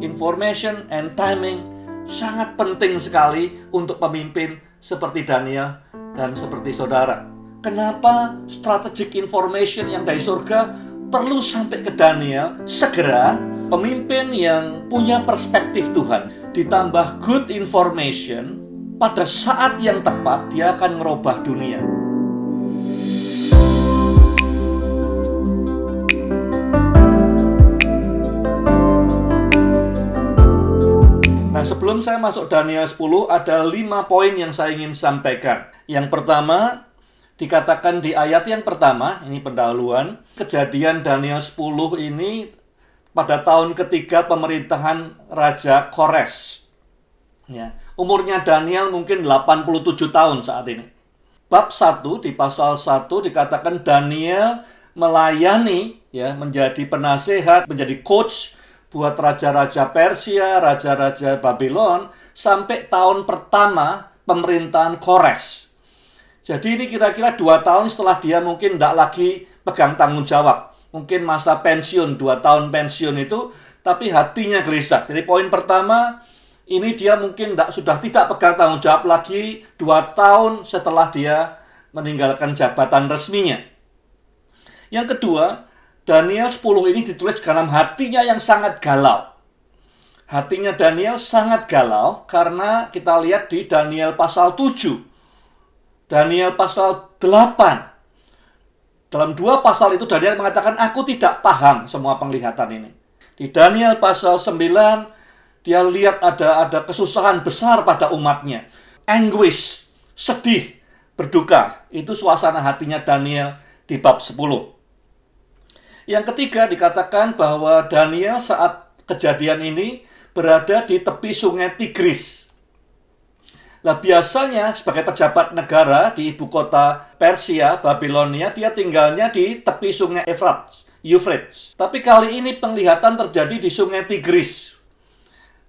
information and timing sangat penting sekali untuk pemimpin seperti Daniel dan seperti saudara. Kenapa strategic information yang dari surga perlu sampai ke Daniel segera pemimpin yang punya perspektif Tuhan ditambah good information pada saat yang tepat dia akan merubah dunia. Nah, sebelum saya masuk Daniel 10, ada lima poin yang saya ingin sampaikan. Yang pertama, dikatakan di ayat yang pertama, ini pendahuluan, kejadian Daniel 10 ini pada tahun ketiga pemerintahan Raja Kores. Ya, umurnya Daniel mungkin 87 tahun saat ini. Bab 1 di pasal 1 dikatakan Daniel melayani ya menjadi penasehat, menjadi coach buat raja-raja Persia, raja-raja Babylon sampai tahun pertama pemerintahan Kores. Jadi ini kira-kira dua tahun setelah dia mungkin tidak lagi pegang tanggung jawab. Mungkin masa pensiun, dua tahun pensiun itu, tapi hatinya gelisah. Jadi poin pertama, ini dia mungkin tidak, sudah tidak pegang tanggung jawab lagi dua tahun setelah dia meninggalkan jabatan resminya. Yang kedua, Daniel 10 ini ditulis dalam hatinya yang sangat galau. Hatinya Daniel sangat galau karena kita lihat di Daniel pasal 7. Daniel pasal 8. Dalam dua pasal itu Daniel mengatakan, aku tidak paham semua penglihatan ini. Di Daniel pasal 9, dia lihat ada ada kesusahan besar pada umatnya. Anguish, sedih, berduka. Itu suasana hatinya Daniel di bab 10. Yang ketiga dikatakan bahwa Daniel saat kejadian ini berada di tepi sungai Tigris. Nah biasanya sebagai pejabat negara di ibu kota Persia, Babilonia, dia tinggalnya di tepi sungai Efrat, Euphrates. Tapi kali ini penglihatan terjadi di sungai Tigris.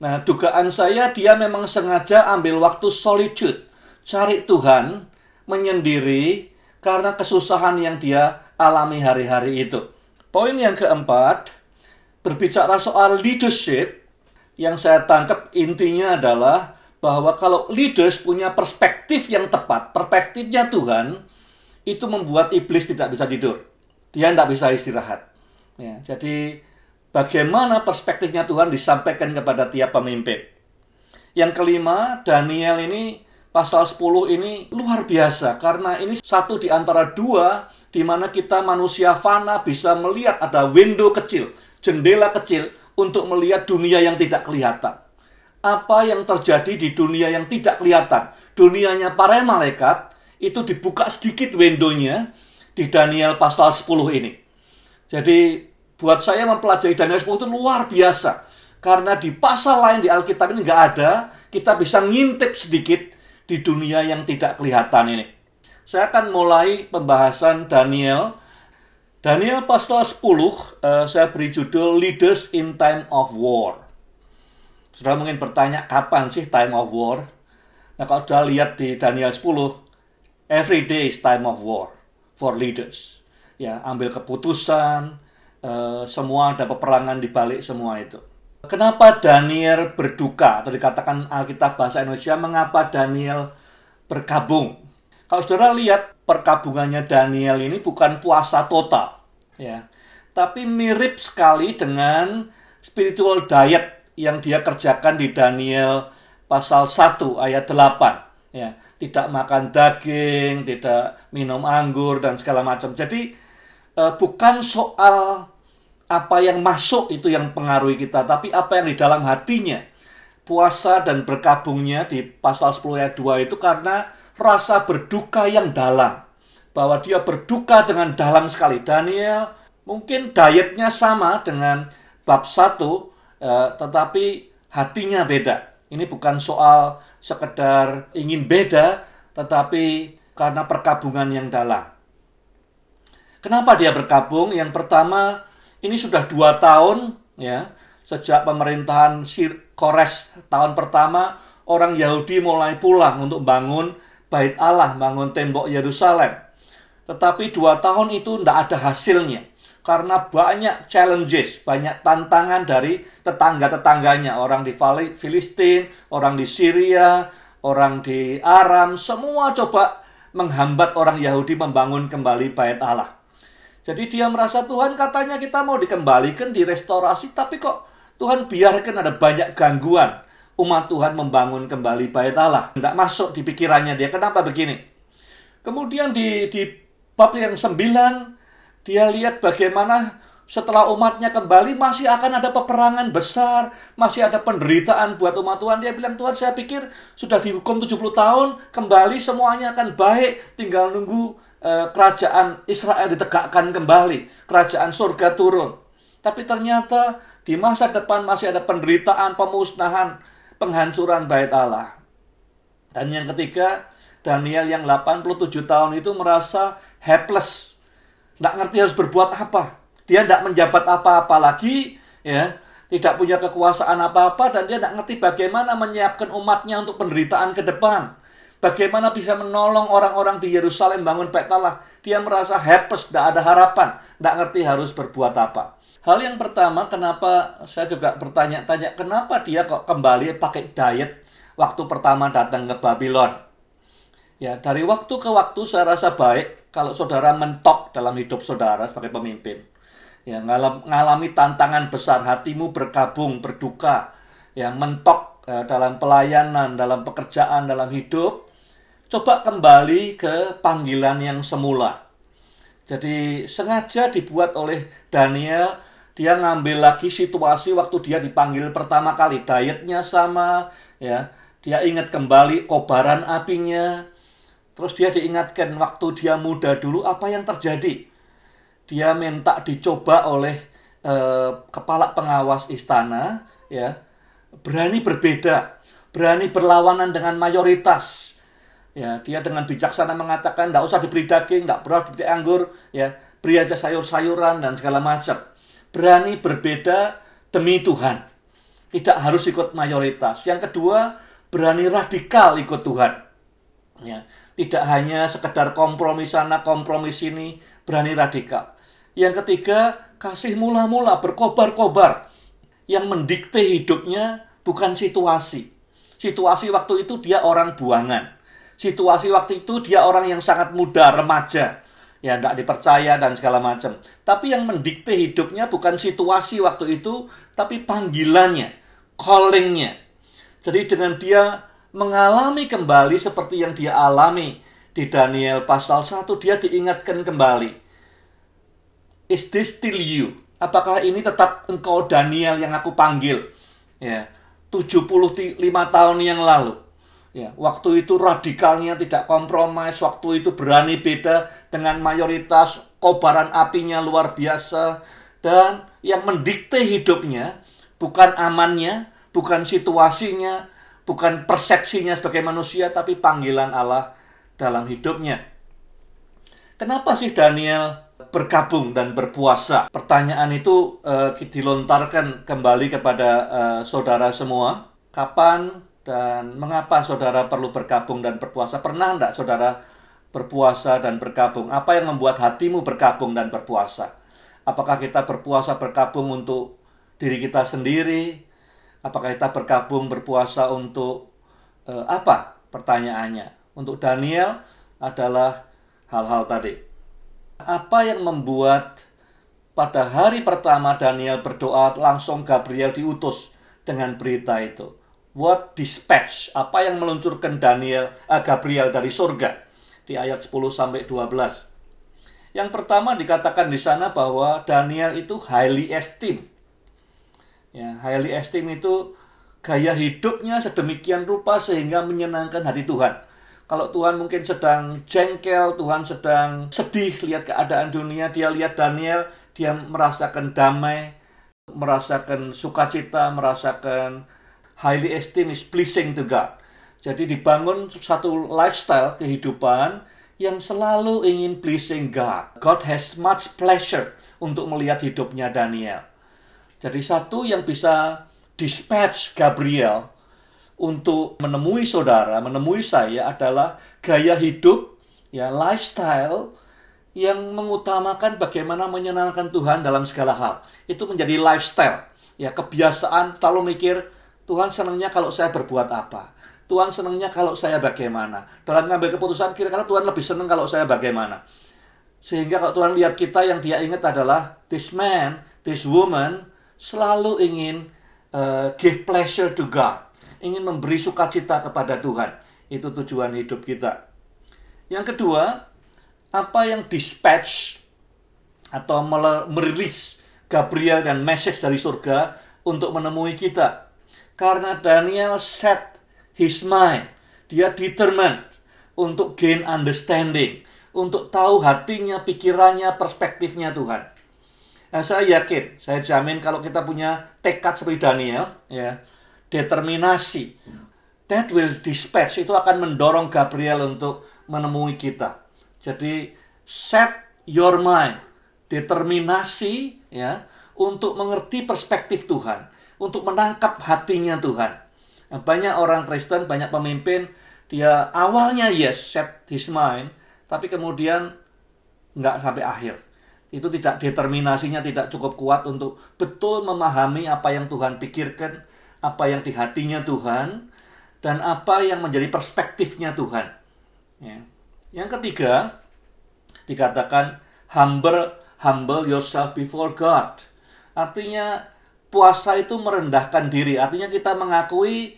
Nah dugaan saya dia memang sengaja ambil waktu solitude, cari Tuhan, menyendiri karena kesusahan yang dia alami hari-hari itu. Poin yang keempat, berbicara soal leadership, yang saya tangkap intinya adalah bahwa kalau leaders punya perspektif yang tepat, perspektifnya Tuhan, itu membuat iblis tidak bisa tidur. Dia tidak bisa istirahat. Ya, jadi bagaimana perspektifnya Tuhan disampaikan kepada tiap pemimpin. Yang kelima, Daniel ini pasal 10 ini luar biasa karena ini satu di antara dua di mana kita manusia fana bisa melihat ada window kecil, jendela kecil untuk melihat dunia yang tidak kelihatan. Apa yang terjadi di dunia yang tidak kelihatan? Dunianya para malaikat itu dibuka sedikit windownya di Daniel pasal 10 ini. Jadi buat saya mempelajari Daniel 10 itu luar biasa. Karena di pasal lain di Alkitab ini nggak ada, kita bisa ngintip sedikit di dunia yang tidak kelihatan ini. Saya akan mulai pembahasan Daniel. Daniel pasal 10, uh, eh, saya beri judul Leaders in Time of War. Sudah mungkin bertanya, kapan sih time of war? Nah, kalau sudah lihat di Daniel 10, every day is time of war for leaders. Ya, ambil keputusan, uh, semua ada peperangan di balik semua itu. Kenapa Daniel berduka atau dikatakan Alkitab bahasa Indonesia mengapa Daniel bergabung kalau saudara lihat perkabungannya Daniel ini bukan puasa total, ya, tapi mirip sekali dengan spiritual diet yang dia kerjakan di Daniel pasal 1 ayat 8, ya, tidak makan daging, tidak minum anggur dan segala macam. Jadi eh, bukan soal apa yang masuk itu yang pengaruhi kita, tapi apa yang di dalam hatinya. Puasa dan berkabungnya di pasal 10 ayat 2 itu karena rasa berduka yang dalam. Bahwa dia berduka dengan dalam sekali. Daniel mungkin dietnya sama dengan bab 1, eh, tetapi hatinya beda. Ini bukan soal sekedar ingin beda, tetapi karena perkabungan yang dalam. Kenapa dia berkabung? Yang pertama, ini sudah dua tahun ya sejak pemerintahan Sir Kores tahun pertama orang Yahudi mulai pulang untuk bangun bait Allah, bangun tembok Yerusalem. Tetapi dua tahun itu tidak ada hasilnya. karena banyak challenges, banyak tantangan dari tetangga-tetangganya, orang di Filistin, orang di Syria, orang di Aram, semua coba menghambat orang Yahudi membangun kembali bait Allah. Jadi dia merasa Tuhan katanya kita mau dikembalikan, direstorasi, tapi kok Tuhan biarkan ada banyak gangguan umat Tuhan membangun kembali bait Allah. Tidak masuk di pikirannya dia. Kenapa begini? Kemudian di, di bab yang sembilan, dia lihat bagaimana setelah umatnya kembali masih akan ada peperangan besar, masih ada penderitaan buat umat Tuhan. Dia bilang, Tuhan saya pikir sudah dihukum 70 tahun, kembali semuanya akan baik, tinggal nunggu eh, kerajaan Israel ditegakkan kembali, kerajaan surga turun. Tapi ternyata di masa depan masih ada penderitaan, pemusnahan, penghancuran bait Allah. Dan yang ketiga, Daniel yang 87 tahun itu merasa helpless. Nggak ngerti harus berbuat apa. Dia tidak menjabat apa-apa lagi, ya tidak punya kekuasaan apa-apa, dan dia tidak ngerti bagaimana menyiapkan umatnya untuk penderitaan ke depan. Bagaimana bisa menolong orang-orang di Yerusalem bangun bait Allah. Dia merasa helpless, tidak ada harapan, tidak ngerti harus berbuat apa. Hal yang pertama, kenapa saya juga bertanya-tanya, kenapa dia kok kembali pakai diet waktu pertama datang ke Babylon? Ya, dari waktu ke waktu saya rasa baik kalau saudara mentok dalam hidup saudara sebagai pemimpin. Ya, ngalami tantangan besar, hatimu berkabung, berduka, ya, mentok ya, dalam pelayanan, dalam pekerjaan, dalam hidup. Coba kembali ke panggilan yang semula. Jadi sengaja dibuat oleh Daniel dia ngambil lagi situasi waktu dia dipanggil pertama kali. Dietnya sama ya. Dia ingat kembali kobaran apinya. Terus dia diingatkan waktu dia muda dulu apa yang terjadi? Dia minta dicoba oleh eh, kepala pengawas istana ya. Berani berbeda berani berlawanan dengan mayoritas ya dia dengan bijaksana mengatakan tidak usah diberi daging tidak perlu diberi anggur ya beri aja sayur-sayuran dan segala macam berani berbeda demi Tuhan. Tidak harus ikut mayoritas. Yang kedua, berani radikal ikut Tuhan. Ya, tidak hanya sekedar kompromi sana, kompromi sini, berani radikal. Yang ketiga, kasih mula-mula berkobar-kobar. Yang mendikte hidupnya bukan situasi. Situasi waktu itu dia orang buangan. Situasi waktu itu dia orang yang sangat muda, remaja ya tidak dipercaya dan segala macam. Tapi yang mendikte hidupnya bukan situasi waktu itu, tapi panggilannya, callingnya. Jadi dengan dia mengalami kembali seperti yang dia alami di Daniel pasal 1, dia diingatkan kembali. Is this still you? Apakah ini tetap engkau Daniel yang aku panggil? Ya, 75 tahun yang lalu. Ya, waktu itu radikalnya tidak kompromis, waktu itu berani beda dengan mayoritas, kobaran apinya luar biasa dan yang mendikte hidupnya bukan amannya, bukan situasinya, bukan persepsinya sebagai manusia tapi panggilan Allah dalam hidupnya. Kenapa sih Daniel bergabung dan berpuasa? Pertanyaan itu uh, dilontarkan kembali kepada uh, saudara semua. Kapan dan mengapa saudara perlu bergabung dan berpuasa? Pernah enggak saudara berpuasa dan bergabung? Apa yang membuat hatimu bergabung dan berpuasa? Apakah kita berpuasa bergabung untuk diri kita sendiri? Apakah kita bergabung berpuasa untuk eh, apa? Pertanyaannya. Untuk Daniel adalah hal-hal tadi. Apa yang membuat pada hari pertama Daniel berdoa langsung Gabriel diutus dengan berita itu? What dispatch, apa yang meluncurkan Daniel uh, Gabriel dari surga di ayat 10 sampai 12. Yang pertama dikatakan di sana bahwa Daniel itu highly esteem. Ya, highly esteem itu gaya hidupnya sedemikian rupa sehingga menyenangkan hati Tuhan. Kalau Tuhan mungkin sedang jengkel, Tuhan sedang sedih lihat keadaan dunia, dia lihat Daniel, dia merasakan damai, merasakan sukacita, merasakan highly esteem is pleasing to God. Jadi dibangun satu lifestyle kehidupan yang selalu ingin pleasing God. God has much pleasure untuk melihat hidupnya Daniel. Jadi satu yang bisa dispatch Gabriel untuk menemui saudara, menemui saya adalah gaya hidup, ya lifestyle yang mengutamakan bagaimana menyenangkan Tuhan dalam segala hal. Itu menjadi lifestyle. Ya, kebiasaan selalu mikir, Tuhan senangnya kalau saya berbuat apa. Tuhan senangnya kalau saya bagaimana. Dalam mengambil keputusan, kira-kira Tuhan lebih senang kalau saya bagaimana. Sehingga kalau Tuhan lihat kita yang dia ingat adalah, this man, this woman, selalu ingin uh, give pleasure to God. Ingin memberi sukacita kepada Tuhan. Itu tujuan hidup kita. Yang kedua, apa yang dispatch atau merilis Gabriel dan message dari surga untuk menemui kita. Karena Daniel set his mind. Dia determined untuk gain understanding. Untuk tahu hatinya, pikirannya, perspektifnya Tuhan. Nah, saya yakin, saya jamin kalau kita punya tekad seperti Daniel, ya, determinasi, that will dispatch, itu akan mendorong Gabriel untuk menemui kita. Jadi set your mind, determinasi ya untuk mengerti perspektif Tuhan, untuk menangkap hatinya Tuhan. Banyak orang Kristen, banyak pemimpin dia awalnya yes set his mind, tapi kemudian nggak sampai akhir. Itu tidak determinasinya tidak cukup kuat untuk betul memahami apa yang Tuhan pikirkan, apa yang di hatinya Tuhan, dan apa yang menjadi perspektifnya Tuhan. Ya. Yang ketiga, dikatakan humble humble yourself before God. Artinya puasa itu merendahkan diri. Artinya kita mengakui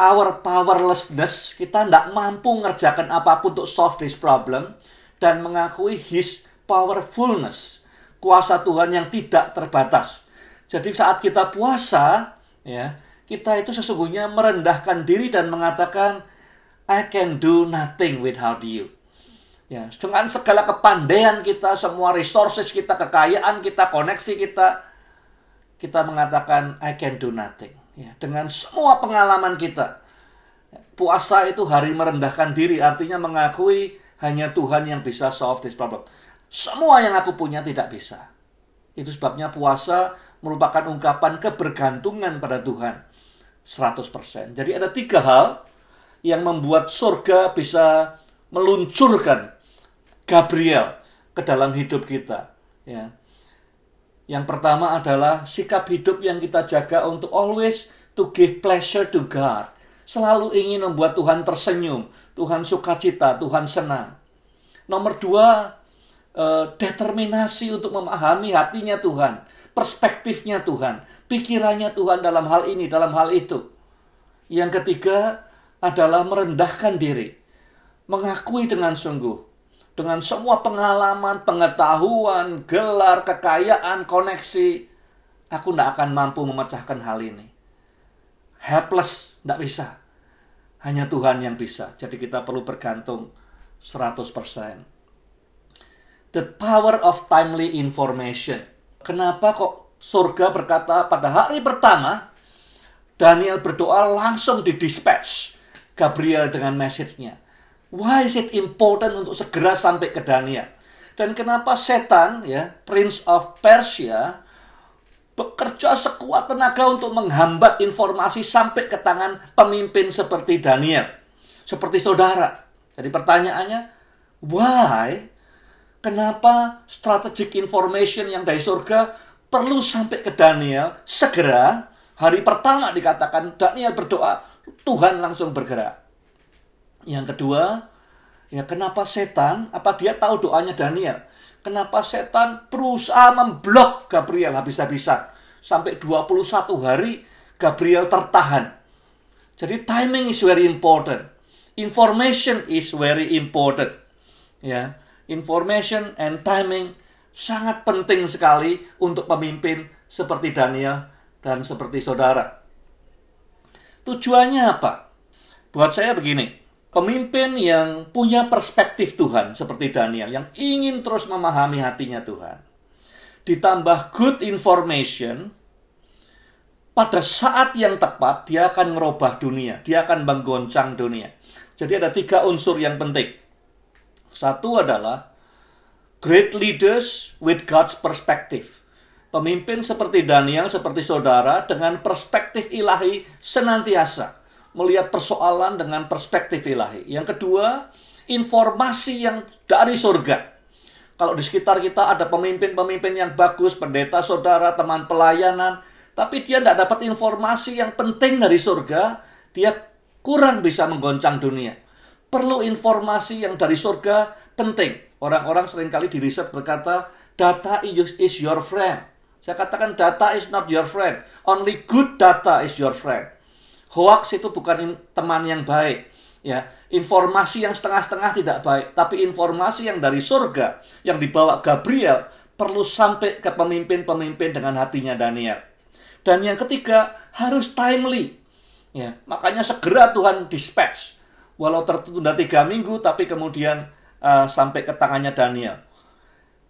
our powerlessness, kita tidak mampu mengerjakan apa pun untuk solve this problem dan mengakui his powerfulness, kuasa Tuhan yang tidak terbatas. Jadi saat kita puasa, ya, kita itu sesungguhnya merendahkan diri dan mengatakan I can do nothing without you. Ya, dengan segala kepandaian kita, semua resources kita, kekayaan kita, koneksi kita, kita mengatakan I can do nothing. Ya, dengan semua pengalaman kita. Puasa itu hari merendahkan diri, artinya mengakui hanya Tuhan yang bisa solve this problem. Semua yang aku punya tidak bisa. Itu sebabnya puasa merupakan ungkapan kebergantungan pada Tuhan. 100%. Jadi ada tiga hal yang membuat surga bisa meluncurkan Gabriel ke dalam hidup kita. Ya. Yang pertama adalah sikap hidup yang kita jaga untuk always to give pleasure to God. Selalu ingin membuat Tuhan tersenyum, Tuhan sukacita, Tuhan senang. Nomor dua, eh, determinasi untuk memahami hatinya Tuhan, perspektifnya Tuhan, pikirannya Tuhan dalam hal ini, dalam hal itu. Yang ketiga adalah merendahkan diri, mengakui dengan sungguh dengan semua pengalaman, pengetahuan, gelar, kekayaan, koneksi, aku tidak akan mampu memecahkan hal ini. Helpless, tidak bisa. Hanya Tuhan yang bisa. Jadi kita perlu bergantung 100%. The power of timely information. Kenapa kok surga berkata pada hari pertama, Daniel berdoa langsung di dispatch Gabriel dengan message-nya Why is it important untuk segera sampai ke Daniel? Dan kenapa setan, ya, Prince of Persia, bekerja sekuat tenaga untuk menghambat informasi sampai ke tangan pemimpin seperti Daniel, seperti saudara. Jadi pertanyaannya, why? Kenapa strategic information yang dari surga perlu sampai ke Daniel segera? Hari pertama dikatakan Daniel berdoa, Tuhan langsung bergerak. Yang kedua, ya kenapa setan, apa dia tahu doanya Daniel? Kenapa setan berusaha memblok Gabriel habis-habisan? Sampai 21 hari Gabriel tertahan. Jadi timing is very important. Information is very important. Ya, information and timing sangat penting sekali untuk pemimpin seperti Daniel dan seperti saudara. Tujuannya apa? Buat saya begini, Pemimpin yang punya perspektif Tuhan seperti Daniel yang ingin terus memahami hatinya Tuhan. Ditambah good information, pada saat yang tepat dia akan merubah dunia, dia akan menggoncang dunia. Jadi ada tiga unsur yang penting. Satu adalah great leaders with God's perspective. Pemimpin seperti Daniel, seperti saudara dengan perspektif ilahi senantiasa melihat persoalan dengan perspektif ilahi. Yang kedua, informasi yang dari surga. Kalau di sekitar kita ada pemimpin-pemimpin yang bagus, pendeta, saudara, teman pelayanan, tapi dia tidak dapat informasi yang penting dari surga, dia kurang bisa menggoncang dunia. Perlu informasi yang dari surga penting. Orang-orang sering kali di riset berkata, data is your friend. Saya katakan data is not your friend. Only good data is your friend. Hoax itu bukan teman yang baik. Ya, informasi yang setengah-setengah tidak baik, tapi informasi yang dari surga yang dibawa Gabriel perlu sampai ke pemimpin-pemimpin dengan hatinya Daniel. Dan yang ketiga harus timely. Ya, makanya segera Tuhan dispatch. Walau tertunda tiga minggu, tapi kemudian uh, sampai ke tangannya Daniel.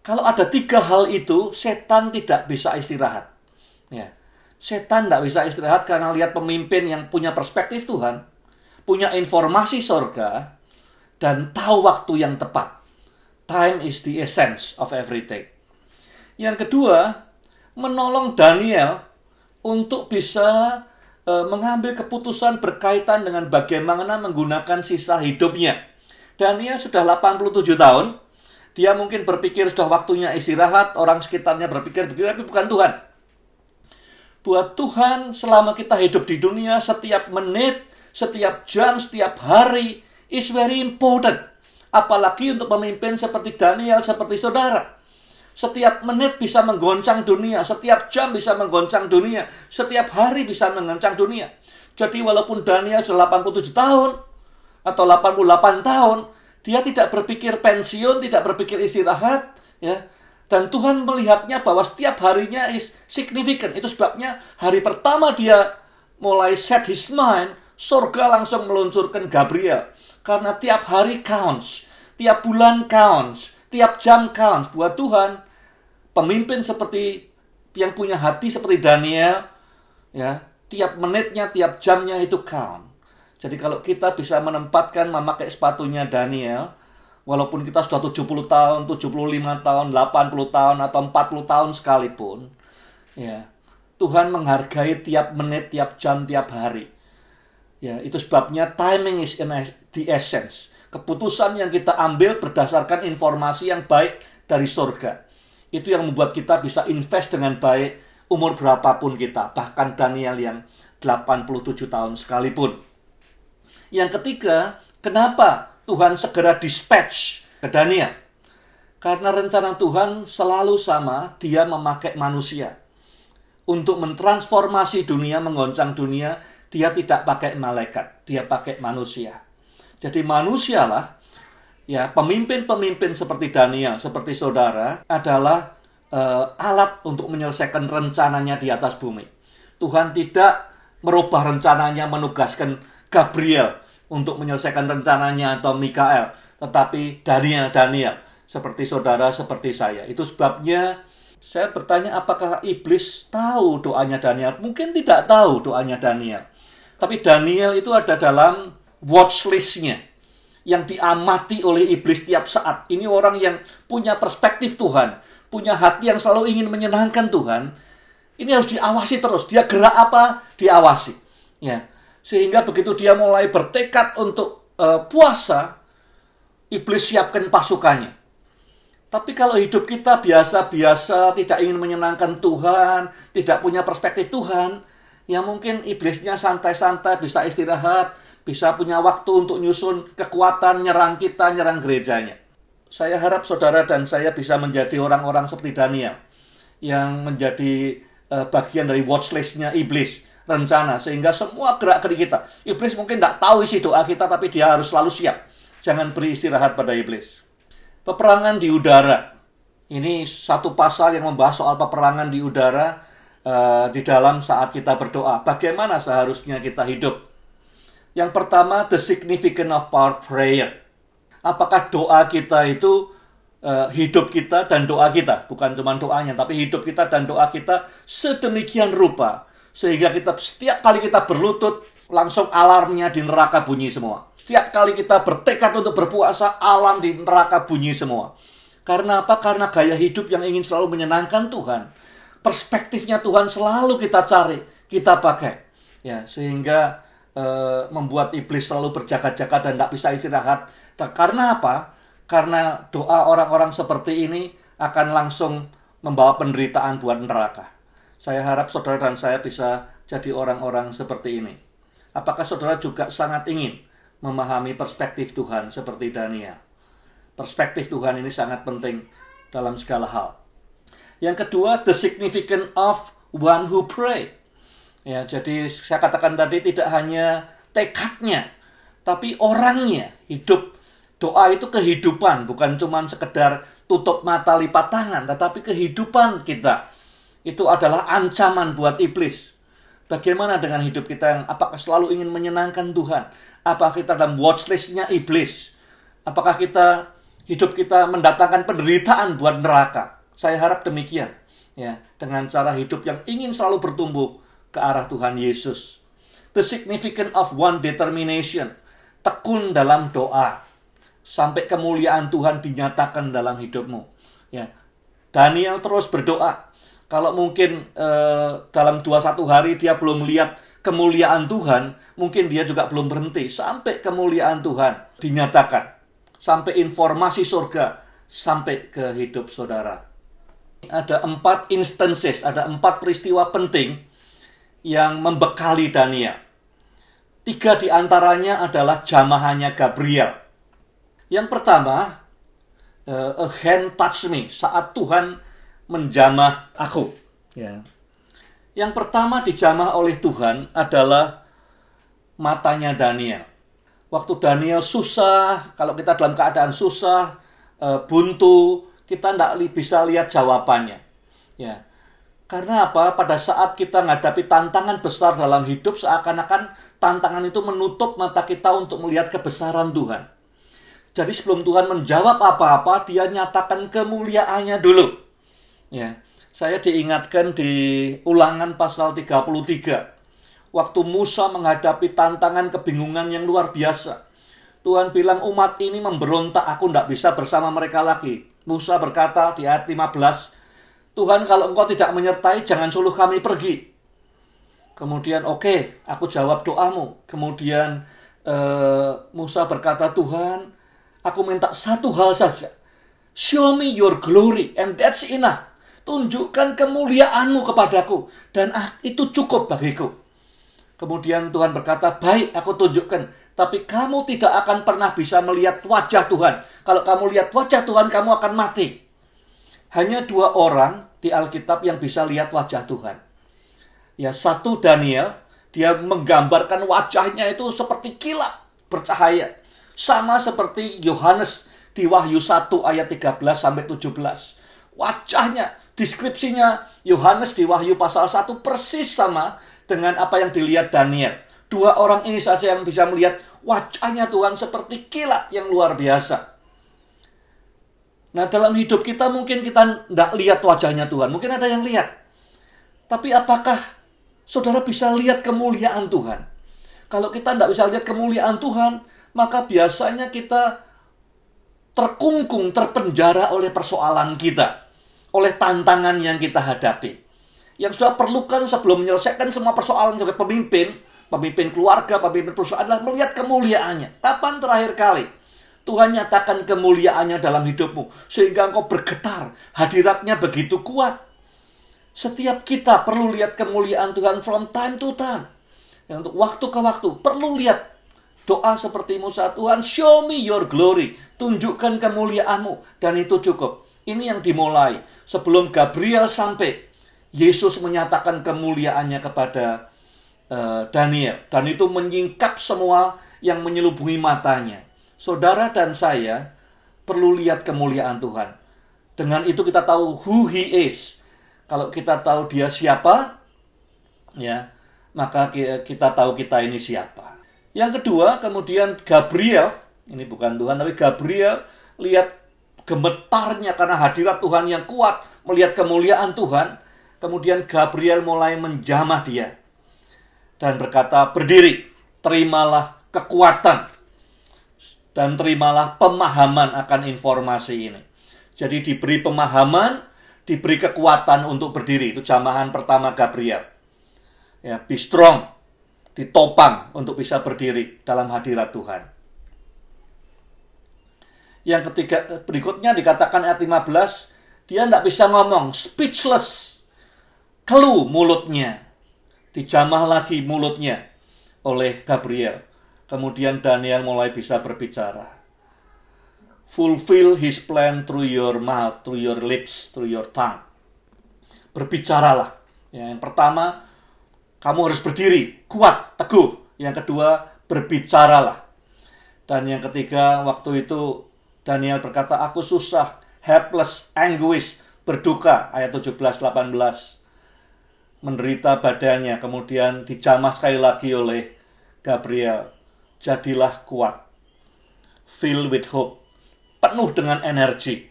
Kalau ada tiga hal itu, setan tidak bisa istirahat. Ya. Setan tidak bisa istirahat karena lihat pemimpin yang punya perspektif Tuhan, punya informasi sorga, dan tahu waktu yang tepat. Time is the essence of everything. Yang kedua, menolong Daniel untuk bisa e, mengambil keputusan berkaitan dengan bagaimana menggunakan sisa hidupnya. Daniel sudah 87 tahun, dia mungkin berpikir sudah waktunya istirahat, orang sekitarnya berpikir begitu, tapi bukan Tuhan. Buat Tuhan, selama kita hidup di dunia, setiap menit, setiap jam, setiap hari, is very important. Apalagi untuk pemimpin seperti Daniel, seperti saudara. Setiap menit bisa menggoncang dunia, setiap jam bisa menggoncang dunia, setiap hari bisa menggoncang dunia. Jadi walaupun Daniel sudah 87 tahun, atau 88 tahun, dia tidak berpikir pensiun, tidak berpikir istirahat, ya. Dan Tuhan melihatnya bahwa setiap harinya is significant. Itu sebabnya hari pertama dia mulai set his mind, surga langsung meluncurkan Gabriel. Karena tiap hari counts, tiap bulan counts, tiap jam counts. Buat Tuhan, pemimpin seperti yang punya hati seperti Daniel, ya, tiap menitnya, tiap jamnya itu count. Jadi kalau kita bisa menempatkan memakai sepatunya Daniel, walaupun kita sudah 70 tahun, 75 tahun, 80 tahun, atau 40 tahun sekalipun, ya Tuhan menghargai tiap menit, tiap jam, tiap hari. Ya, itu sebabnya timing is in the essence. Keputusan yang kita ambil berdasarkan informasi yang baik dari surga. Itu yang membuat kita bisa invest dengan baik umur berapapun kita. Bahkan Daniel yang 87 tahun sekalipun. Yang ketiga, kenapa Tuhan segera dispatch ke Daniel? Karena rencana Tuhan selalu sama, dia memakai manusia. Untuk mentransformasi dunia, menggoncang dunia, dia tidak pakai malaikat, dia pakai manusia. Jadi manusialah, ya pemimpin-pemimpin seperti Daniel, seperti saudara, adalah uh, alat untuk menyelesaikan rencananya di atas bumi. Tuhan tidak merubah rencananya menugaskan Gabriel untuk menyelesaikan rencananya atau Mikael, tetapi Daniel Daniel seperti saudara seperti saya. Itu sebabnya saya bertanya apakah iblis tahu doanya Daniel? Mungkin tidak tahu doanya Daniel. Tapi Daniel itu ada dalam watchlistnya yang diamati oleh iblis tiap saat. Ini orang yang punya perspektif Tuhan, punya hati yang selalu ingin menyenangkan Tuhan. Ini harus diawasi terus. Dia gerak apa? Diawasi. Ya. Sehingga begitu dia mulai bertekad untuk uh, puasa, iblis siapkan pasukannya. Tapi kalau hidup kita biasa-biasa, tidak ingin menyenangkan Tuhan, tidak punya perspektif Tuhan, ya mungkin iblisnya santai-santai, bisa istirahat, bisa punya waktu untuk nyusun kekuatan, nyerang kita, nyerang gerejanya. Saya harap saudara dan saya bisa menjadi orang-orang seperti Daniel, yang menjadi uh, bagian dari watchlistnya iblis rencana sehingga semua gerak gerik kita. Iblis mungkin tidak tahu isi doa kita tapi dia harus selalu siap. Jangan beri istirahat pada iblis. Peperangan di udara. Ini satu pasal yang membahas soal peperangan di udara uh, di dalam saat kita berdoa. Bagaimana seharusnya kita hidup? Yang pertama, the significance of power prayer. Apakah doa kita itu uh, hidup kita dan doa kita, bukan cuma doanya, tapi hidup kita dan doa kita sedemikian rupa sehingga kita setiap kali kita berlutut, langsung alarmnya di neraka bunyi semua. Setiap kali kita bertekad untuk berpuasa, alam di neraka bunyi semua. Karena apa? Karena gaya hidup yang ingin selalu menyenangkan Tuhan. Perspektifnya Tuhan selalu kita cari, kita pakai. Ya, sehingga e, membuat iblis selalu berjaga-jaga dan tidak bisa istirahat. Dan karena apa? Karena doa orang-orang seperti ini akan langsung membawa penderitaan buat neraka. Saya harap saudara dan saya bisa jadi orang-orang seperti ini. Apakah saudara juga sangat ingin memahami perspektif Tuhan seperti Daniel? Perspektif Tuhan ini sangat penting dalam segala hal. Yang kedua, the significance of one who pray. Ya, jadi saya katakan tadi tidak hanya tekadnya, tapi orangnya hidup. Doa itu kehidupan, bukan cuma sekedar tutup mata lipat tangan, tetapi kehidupan kita. Itu adalah ancaman buat iblis. Bagaimana dengan hidup kita yang apakah selalu ingin menyenangkan Tuhan? Apakah kita dalam watchlistnya iblis? Apakah kita hidup kita mendatangkan penderitaan buat neraka? Saya harap demikian. Ya, dengan cara hidup yang ingin selalu bertumbuh ke arah Tuhan Yesus. The significance of one determination. Tekun dalam doa sampai kemuliaan Tuhan dinyatakan dalam hidupmu. Ya. Daniel terus berdoa. Kalau mungkin eh, dalam dua satu hari dia belum lihat kemuliaan Tuhan, mungkin dia juga belum berhenti sampai kemuliaan Tuhan dinyatakan. Sampai informasi surga sampai ke hidup saudara. Ada empat instances, ada empat peristiwa penting yang membekali Daniel. Tiga di antaranya adalah jamahannya Gabriel yang pertama, uh, a hand touch me saat Tuhan menjamah aku. Ya. Yang pertama dijamah oleh Tuhan adalah matanya Daniel. Waktu Daniel susah, kalau kita dalam keadaan susah, uh, buntu, kita tidak bisa lihat jawabannya. Ya. Karena apa? Pada saat kita menghadapi tantangan besar dalam hidup, seakan-akan tantangan itu menutup mata kita untuk melihat kebesaran Tuhan. Jadi sebelum Tuhan menjawab apa-apa, dia nyatakan kemuliaannya dulu. Ya. Saya diingatkan di ulangan pasal 33. Waktu Musa menghadapi tantangan kebingungan yang luar biasa. Tuhan bilang umat ini memberontak, aku tidak bisa bersama mereka lagi. Musa berkata di ayat 15, Tuhan kalau engkau tidak menyertai, jangan suruh kami pergi. Kemudian oke, okay, aku jawab doamu. Kemudian uh, Musa berkata, Tuhan, Aku minta satu hal saja. Show me your glory and that's enough. Tunjukkan kemuliaanmu kepadaku dan itu cukup bagiku. Kemudian Tuhan berkata, baik aku tunjukkan. Tapi kamu tidak akan pernah bisa melihat wajah Tuhan. Kalau kamu lihat wajah Tuhan, kamu akan mati. Hanya dua orang di Alkitab yang bisa lihat wajah Tuhan. Ya, satu Daniel, dia menggambarkan wajahnya itu seperti kilat bercahaya. Sama seperti Yohanes di Wahyu 1 ayat 13 sampai 17. Wajahnya, deskripsinya Yohanes di Wahyu pasal 1 persis sama dengan apa yang dilihat Daniel. Dua orang ini saja yang bisa melihat wajahnya Tuhan seperti kilat yang luar biasa. Nah dalam hidup kita mungkin kita tidak lihat wajahnya Tuhan. Mungkin ada yang lihat. Tapi apakah saudara bisa lihat kemuliaan Tuhan? Kalau kita tidak bisa lihat kemuliaan Tuhan, maka biasanya kita terkungkung, terpenjara oleh persoalan kita, oleh tantangan yang kita hadapi. Yang sudah perlukan sebelum menyelesaikan semua persoalan sebagai pemimpin, pemimpin keluarga, pemimpin perusahaan adalah melihat kemuliaannya. Kapan terakhir kali Tuhan nyatakan kemuliaannya dalam hidupmu sehingga engkau bergetar, hadiratnya begitu kuat. Setiap kita perlu lihat kemuliaan Tuhan from time to time. Ya, untuk waktu ke waktu perlu lihat Doa seperti Musa, Tuhan show me your glory. Tunjukkan kemuliaanmu. Dan itu cukup. Ini yang dimulai. Sebelum Gabriel sampai, Yesus menyatakan kemuliaannya kepada uh, Daniel. Dan itu menyingkap semua yang menyelubungi matanya. Saudara dan saya perlu lihat kemuliaan Tuhan. Dengan itu kita tahu who he is. Kalau kita tahu dia siapa, ya, maka kita tahu kita ini siapa. Yang kedua, kemudian Gabriel, ini bukan Tuhan, tapi Gabriel lihat gemetarnya karena hadirat Tuhan yang kuat, melihat kemuliaan Tuhan. Kemudian Gabriel mulai menjamah dia dan berkata, "Berdiri, terimalah kekuatan dan terimalah pemahaman akan informasi ini." Jadi diberi pemahaman, diberi kekuatan untuk berdiri. Itu jamahan pertama Gabriel. Ya, be strong, ditopang untuk bisa berdiri dalam hadirat Tuhan. Yang ketiga berikutnya dikatakan ayat 15, dia tidak bisa ngomong, speechless. Kelu mulutnya. Dijamah lagi mulutnya oleh Gabriel. Kemudian Daniel mulai bisa berbicara. Fulfill his plan through your mouth, through your lips, through your tongue. Berbicaralah. Ya, yang pertama, kamu harus berdiri, kuat, teguh. Yang kedua, berbicaralah. Dan yang ketiga, waktu itu Daniel berkata, aku susah, helpless, anguish, berduka. Ayat 17-18. Menderita badannya, kemudian dijamah sekali lagi oleh Gabriel. Jadilah kuat. Fill with hope. Penuh dengan energi.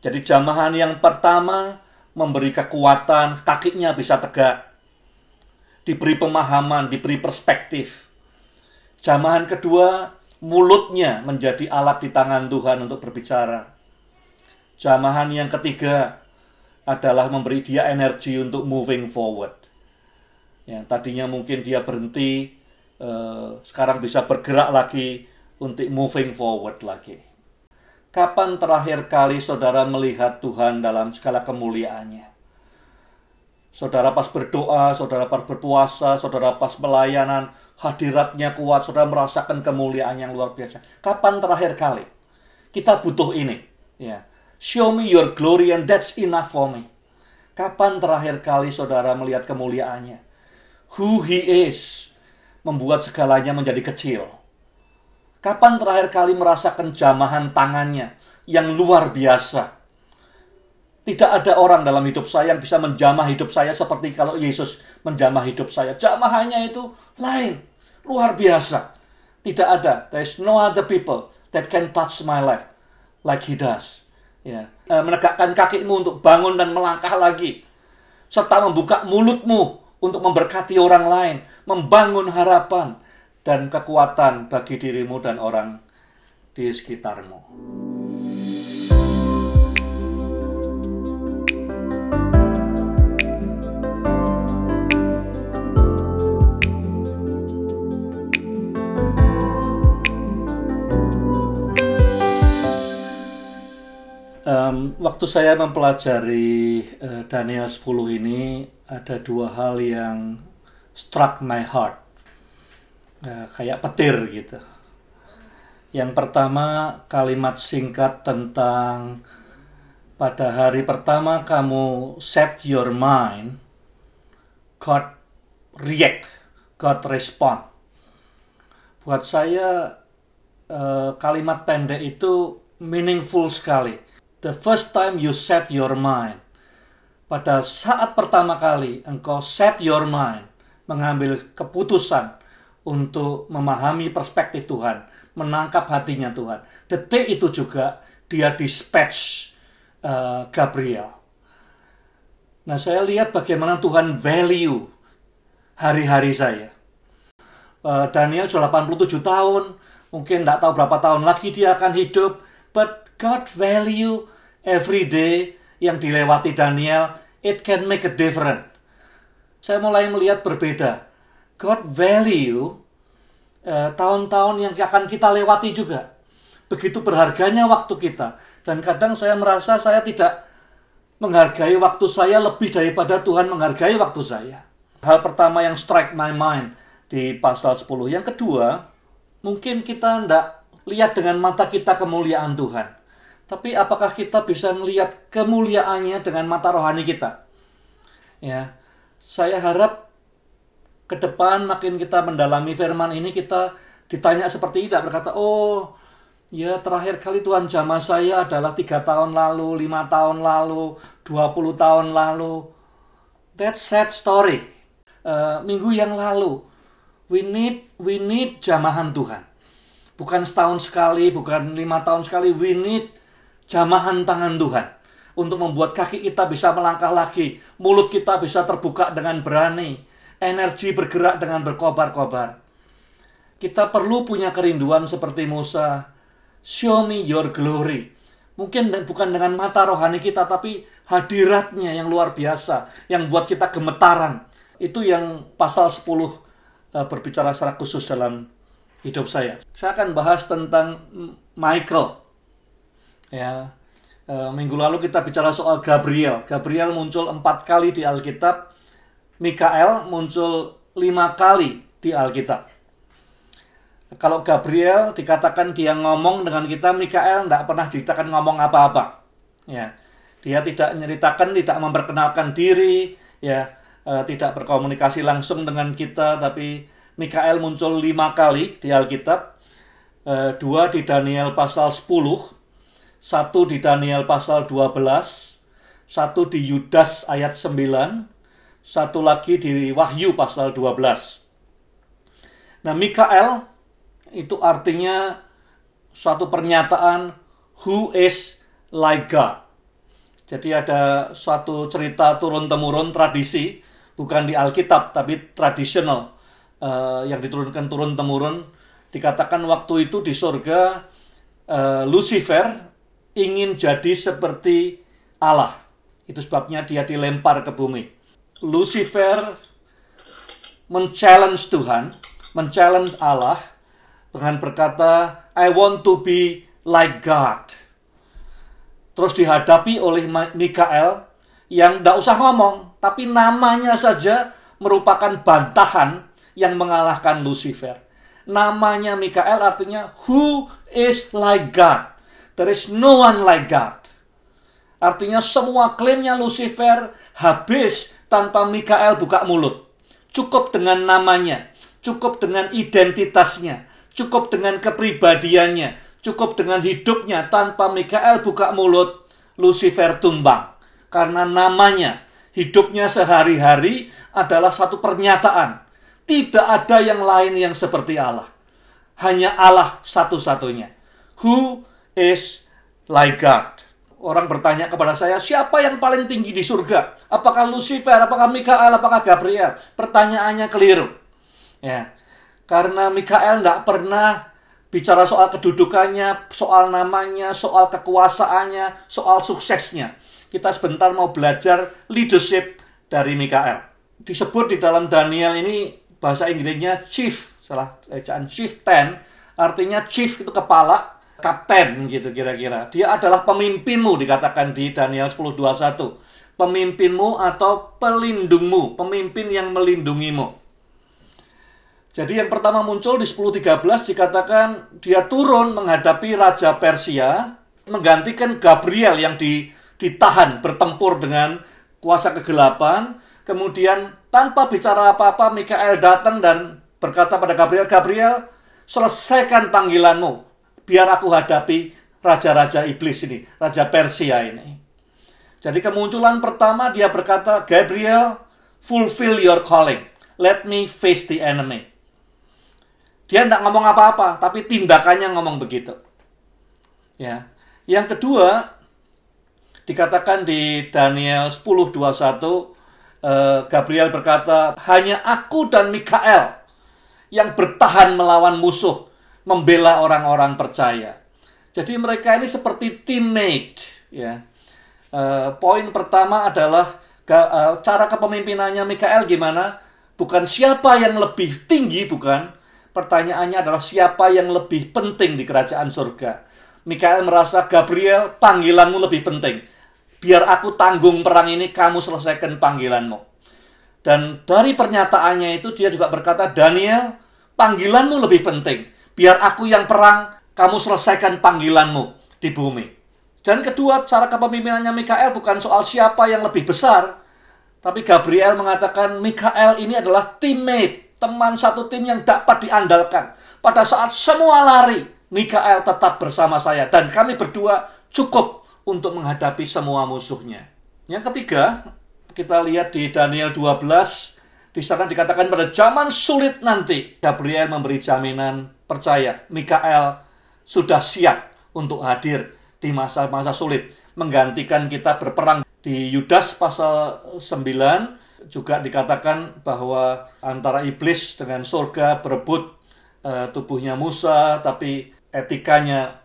Jadi jamahan yang pertama memberi kekuatan, kakinya bisa tegak. Diberi pemahaman, diberi perspektif. Jamahan kedua mulutnya menjadi alat di tangan Tuhan untuk berbicara. Jamahan yang ketiga adalah memberi dia energi untuk moving forward. Yang tadinya mungkin dia berhenti, eh, sekarang bisa bergerak lagi untuk moving forward lagi. Kapan terakhir kali saudara melihat Tuhan dalam segala kemuliaannya? Saudara pas berdoa, saudara pas berpuasa, saudara pas pelayanan, hadiratnya kuat, saudara merasakan kemuliaan yang luar biasa. Kapan terakhir kali? Kita butuh ini. Ya. Show me your glory and that's enough for me. Kapan terakhir kali saudara melihat kemuliaannya? Who he is membuat segalanya menjadi kecil. Kapan terakhir kali merasakan jamahan tangannya yang luar biasa? Tidak ada orang dalam hidup saya yang bisa menjamah hidup saya seperti kalau Yesus menjamah hidup saya. Jamahannya itu lain. Luar biasa. Tidak ada. There is no other people that can touch my life like he does. Ya. Eh, menegakkan kakimu untuk bangun dan melangkah lagi. Serta membuka mulutmu untuk memberkati orang lain. Membangun harapan dan kekuatan bagi dirimu dan orang di sekitarmu. Um, waktu saya mempelajari uh, Daniel 10 ini ada dua hal yang struck my heart uh, kayak petir gitu. Yang pertama kalimat singkat tentang pada hari pertama kamu set your mind, God react, God respond. Buat saya uh, kalimat pendek itu meaningful sekali the first time you set your mind, pada saat pertama kali engkau set your mind, mengambil keputusan untuk memahami perspektif Tuhan, menangkap hatinya Tuhan. Detik itu juga dia dispatch uh, Gabriel. Nah, saya lihat bagaimana Tuhan value hari-hari saya. Uh, Daniel sudah 87 tahun, mungkin tidak tahu berapa tahun lagi dia akan hidup, but God value every day yang dilewati Daniel, it can make a difference. Saya mulai melihat berbeda. God value eh, tahun-tahun yang akan kita lewati juga. Begitu berharganya waktu kita. Dan kadang saya merasa saya tidak menghargai waktu saya lebih daripada Tuhan menghargai waktu saya. Hal pertama yang strike my mind di pasal 10. Yang kedua, mungkin kita tidak lihat dengan mata kita kemuliaan Tuhan. Tapi apakah kita bisa melihat kemuliaannya dengan mata rohani kita? Ya, saya harap ke depan makin kita mendalami firman ini kita ditanya seperti tidak berkata, oh ya terakhir kali Tuhan jamaah saya adalah tiga tahun lalu, lima tahun lalu, dua puluh tahun lalu. That sad story. Uh, minggu yang lalu, we need we need jamahan Tuhan. Bukan setahun sekali, bukan lima tahun sekali. We need jamahan tangan Tuhan untuk membuat kaki kita bisa melangkah lagi, mulut kita bisa terbuka dengan berani, energi bergerak dengan berkobar-kobar. Kita perlu punya kerinduan seperti Musa. Show me your glory. Mungkin bukan dengan mata rohani kita, tapi hadiratnya yang luar biasa, yang buat kita gemetaran. Itu yang pasal 10 eh, berbicara secara khusus dalam hidup saya. Saya akan bahas tentang Michael Ya, e, minggu lalu kita bicara soal Gabriel. Gabriel muncul empat kali di Alkitab. Mikael muncul lima kali di Alkitab. Kalau Gabriel dikatakan dia ngomong dengan kita, Mikael tidak pernah diceritakan ngomong apa-apa. Ya, dia tidak menceritakan, tidak memperkenalkan diri, ya, e, tidak berkomunikasi langsung dengan kita, tapi Mikael muncul lima kali di Alkitab, e, dua di Daniel pasal 10, satu di Daniel pasal 12, satu di Yudas ayat 9, satu lagi di Wahyu pasal 12. Nah, Mikael itu artinya suatu pernyataan who is like God. Jadi ada suatu cerita turun-temurun tradisi, bukan di Alkitab tapi tradisional uh, yang diturunkan turun-temurun. Dikatakan waktu itu di surga uh, Lucifer ingin jadi seperti Allah. Itu sebabnya dia dilempar ke bumi. Lucifer men-challenge Tuhan, men-challenge Allah dengan berkata, I want to be like God. Terus dihadapi oleh Mikael yang tidak usah ngomong, tapi namanya saja merupakan bantahan yang mengalahkan Lucifer. Namanya Mikael artinya who is like God. There is no one like God. Artinya semua klaimnya Lucifer habis tanpa Mikael buka mulut. Cukup dengan namanya, cukup dengan identitasnya, cukup dengan kepribadiannya, cukup dengan hidupnya tanpa Mikael buka mulut, Lucifer tumbang. Karena namanya, hidupnya sehari-hari adalah satu pernyataan. Tidak ada yang lain yang seperti Allah. Hanya Allah satu-satunya. Who is like God? Orang bertanya kepada saya, siapa yang paling tinggi di surga? Apakah Lucifer, apakah Mikael, apakah Gabriel? Pertanyaannya keliru. Ya, karena Mikael nggak pernah bicara soal kedudukannya, soal namanya, soal kekuasaannya, soal suksesnya. Kita sebentar mau belajar leadership dari Mikael. Disebut di dalam Daniel ini bahasa Inggrisnya chief, salah ejaan chief ten, artinya chief itu kepala, kapten gitu kira-kira. Dia adalah pemimpinmu dikatakan di Daniel 10:21. Pemimpinmu atau pelindungmu, pemimpin yang melindungimu. Jadi yang pertama muncul di 10.13 dikatakan dia turun menghadapi Raja Persia, menggantikan Gabriel yang ditahan bertempur dengan kuasa kegelapan. Kemudian tanpa bicara apa-apa Mikael datang dan berkata pada Gabriel, Gabriel selesaikan panggilanmu biar aku hadapi raja-raja iblis ini, raja Persia ini. Jadi kemunculan pertama dia berkata, Gabriel, fulfill your calling. Let me face the enemy. Dia tidak ngomong apa-apa, tapi tindakannya ngomong begitu. Ya. Yang kedua, dikatakan di Daniel 10:21 eh, Gabriel berkata, "Hanya aku dan Mikael yang bertahan melawan musuh, membela orang-orang percaya." Jadi mereka ini seperti teammate, ya. Uh, poin pertama adalah uh, cara kepemimpinannya Mikael gimana? Bukan siapa yang lebih tinggi, bukan, Pertanyaannya adalah siapa yang lebih penting di kerajaan surga? Mikael merasa Gabriel panggilanmu lebih penting. Biar aku tanggung perang ini, kamu selesaikan panggilanmu. Dan dari pernyataannya itu dia juga berkata, Daniel, panggilanmu lebih penting. Biar aku yang perang, kamu selesaikan panggilanmu di bumi. Dan kedua, cara kepemimpinannya Mikael bukan soal siapa yang lebih besar. Tapi Gabriel mengatakan, Mikael ini adalah teammate teman satu tim yang dapat diandalkan. Pada saat semua lari, Mikael tetap bersama saya dan kami berdua cukup untuk menghadapi semua musuhnya. Yang ketiga, kita lihat di Daniel 12, di sana dikatakan pada zaman sulit nanti, Gabriel memberi jaminan percaya, Mikael sudah siap untuk hadir di masa-masa sulit, menggantikan kita berperang di Yudas pasal 9 juga dikatakan bahwa antara iblis dengan surga berebut uh, tubuhnya Musa, tapi etikanya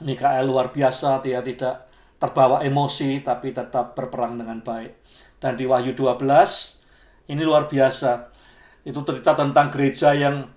Mikael luar biasa, dia tidak terbawa emosi, tapi tetap berperang dengan baik. Dan di Wahyu 12, ini luar biasa. Itu cerita tentang gereja yang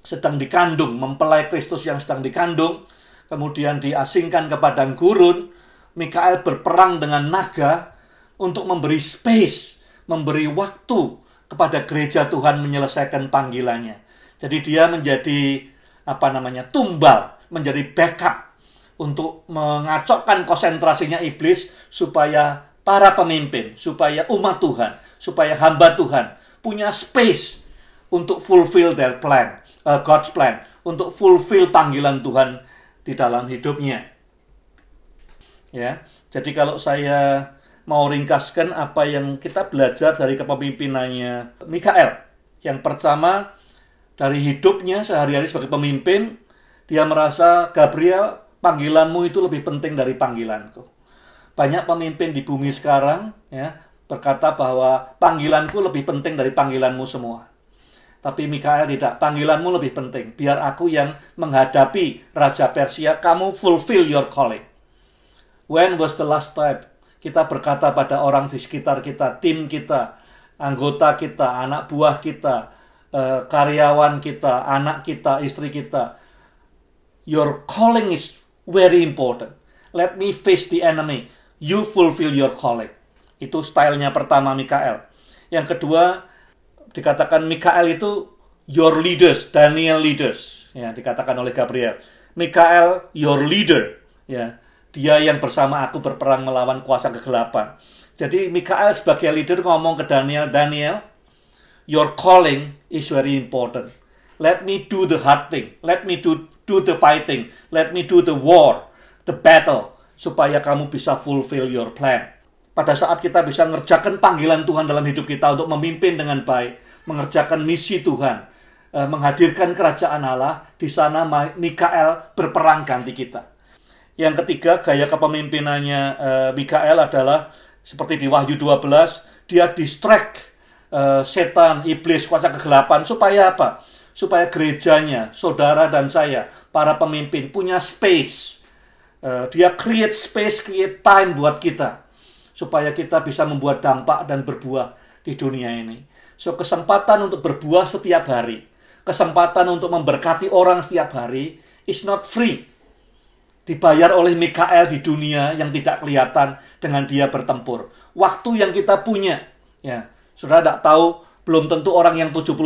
sedang dikandung, mempelai Kristus yang sedang dikandung. kemudian diasingkan ke padang gurun, Mikael berperang dengan naga untuk memberi space, memberi waktu kepada gereja Tuhan menyelesaikan panggilannya. Jadi dia menjadi apa namanya tumbal, menjadi backup untuk mengacokkan konsentrasinya iblis supaya para pemimpin, supaya umat Tuhan, supaya hamba Tuhan punya space untuk fulfill their plan, uh, God's plan, untuk fulfill panggilan Tuhan di dalam hidupnya. Ya, jadi kalau saya mau ringkaskan apa yang kita belajar dari kepemimpinannya Mikael. Yang pertama, dari hidupnya sehari-hari sebagai pemimpin, dia merasa Gabriel panggilanmu itu lebih penting dari panggilanku. Banyak pemimpin di bumi sekarang ya berkata bahwa panggilanku lebih penting dari panggilanmu semua. Tapi Mikael tidak, panggilanmu lebih penting. Biar aku yang menghadapi Raja Persia, kamu fulfill your calling. When was the last time kita berkata pada orang di sekitar kita, tim kita, anggota kita, anak buah kita, eh, karyawan kita, anak kita, istri kita, your calling is very important. Let me face the enemy. You fulfill your calling. Itu stylenya pertama Mikael. Yang kedua, dikatakan Mikael itu your leaders, Daniel leaders, ya dikatakan oleh Gabriel. Mikael your leader, ya dia yang bersama aku berperang melawan kuasa kegelapan. Jadi Mikael sebagai leader ngomong ke Daniel, Daniel, your calling is very important. Let me do the hard thing. Let me do do the fighting. Let me do the war, the battle supaya kamu bisa fulfill your plan pada saat kita bisa mengerjakan panggilan Tuhan dalam hidup kita untuk memimpin dengan baik, mengerjakan misi Tuhan, eh, menghadirkan kerajaan Allah, di sana Mikael berperang ganti kita. Yang ketiga, gaya kepemimpinannya eh, Mikael adalah seperti di Wahyu 12, dia distract eh, setan, iblis, kuasa kegelapan supaya apa? Supaya gerejanya, saudara dan saya, para pemimpin punya space. dia create space, create time buat kita supaya kita bisa membuat dampak dan berbuah di dunia ini. So kesempatan untuk berbuah setiap hari, kesempatan untuk memberkati orang setiap hari is not free. Dibayar oleh Mikael di dunia yang tidak kelihatan dengan dia bertempur. Waktu yang kita punya, ya, sudah tidak tahu belum tentu orang yang 75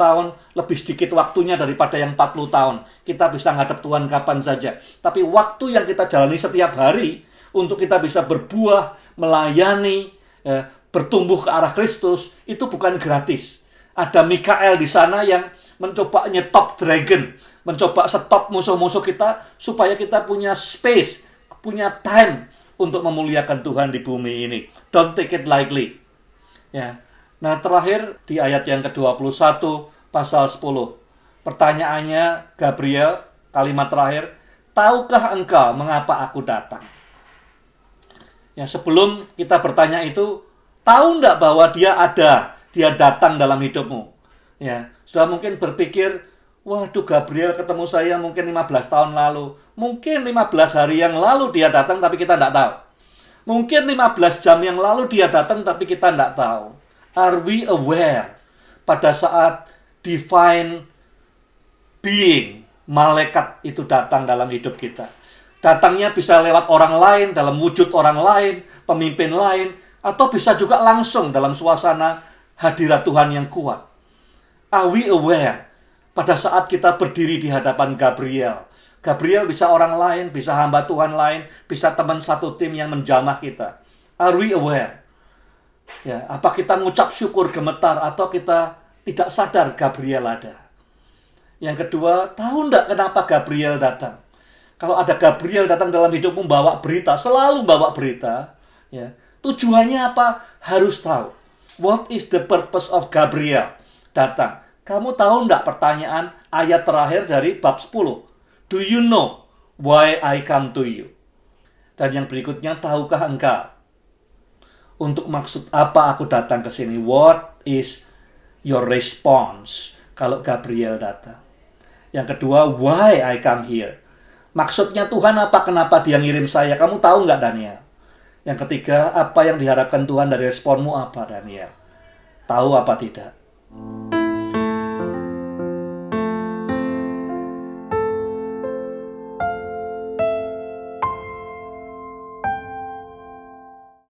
tahun lebih sedikit waktunya daripada yang 40 tahun. Kita bisa ngadep Tuhan kapan saja. Tapi waktu yang kita jalani setiap hari untuk kita bisa berbuah melayani, ya, bertumbuh ke arah Kristus, itu bukan gratis. Ada Mikael di sana yang mencoba nyetop dragon, mencoba stop musuh-musuh kita, supaya kita punya space, punya time untuk memuliakan Tuhan di bumi ini. Don't take it lightly. Ya. Nah, terakhir di ayat yang ke-21 pasal 10. Pertanyaannya Gabriel, kalimat terakhir, "Tahukah engkau mengapa aku datang?" Ya, sebelum kita bertanya itu, tahu enggak bahwa dia ada, dia datang dalam hidupmu? Ya, sudah mungkin berpikir, waduh Gabriel ketemu saya mungkin 15 tahun lalu. Mungkin 15 hari yang lalu dia datang tapi kita enggak tahu. Mungkin 15 jam yang lalu dia datang tapi kita enggak tahu. Are we aware pada saat divine being, malaikat itu datang dalam hidup kita? Datangnya bisa lewat orang lain, dalam wujud orang lain, pemimpin lain, atau bisa juga langsung dalam suasana hadirat Tuhan yang kuat. Are we aware pada saat kita berdiri di hadapan Gabriel? Gabriel bisa orang lain, bisa hamba Tuhan lain, bisa teman satu tim yang menjamah kita. Are we aware? Ya, apa kita ngucap syukur gemetar atau kita tidak sadar Gabriel ada? Yang kedua, tahu enggak kenapa Gabriel datang? Kalau ada Gabriel datang dalam hidupmu membawa berita, selalu bawa berita, ya. Tujuannya apa? Harus tahu. What is the purpose of Gabriel datang? Kamu tahu enggak pertanyaan ayat terakhir dari bab 10? Do you know why I come to you? Dan yang berikutnya, tahukah engkau untuk maksud apa aku datang ke sini? What is your response kalau Gabriel datang? Yang kedua, why I come here? Maksudnya Tuhan apa? Kenapa dia ngirim saya? Kamu tahu nggak Daniel? Yang ketiga, apa yang diharapkan Tuhan dari responmu apa Daniel? Tahu apa tidak?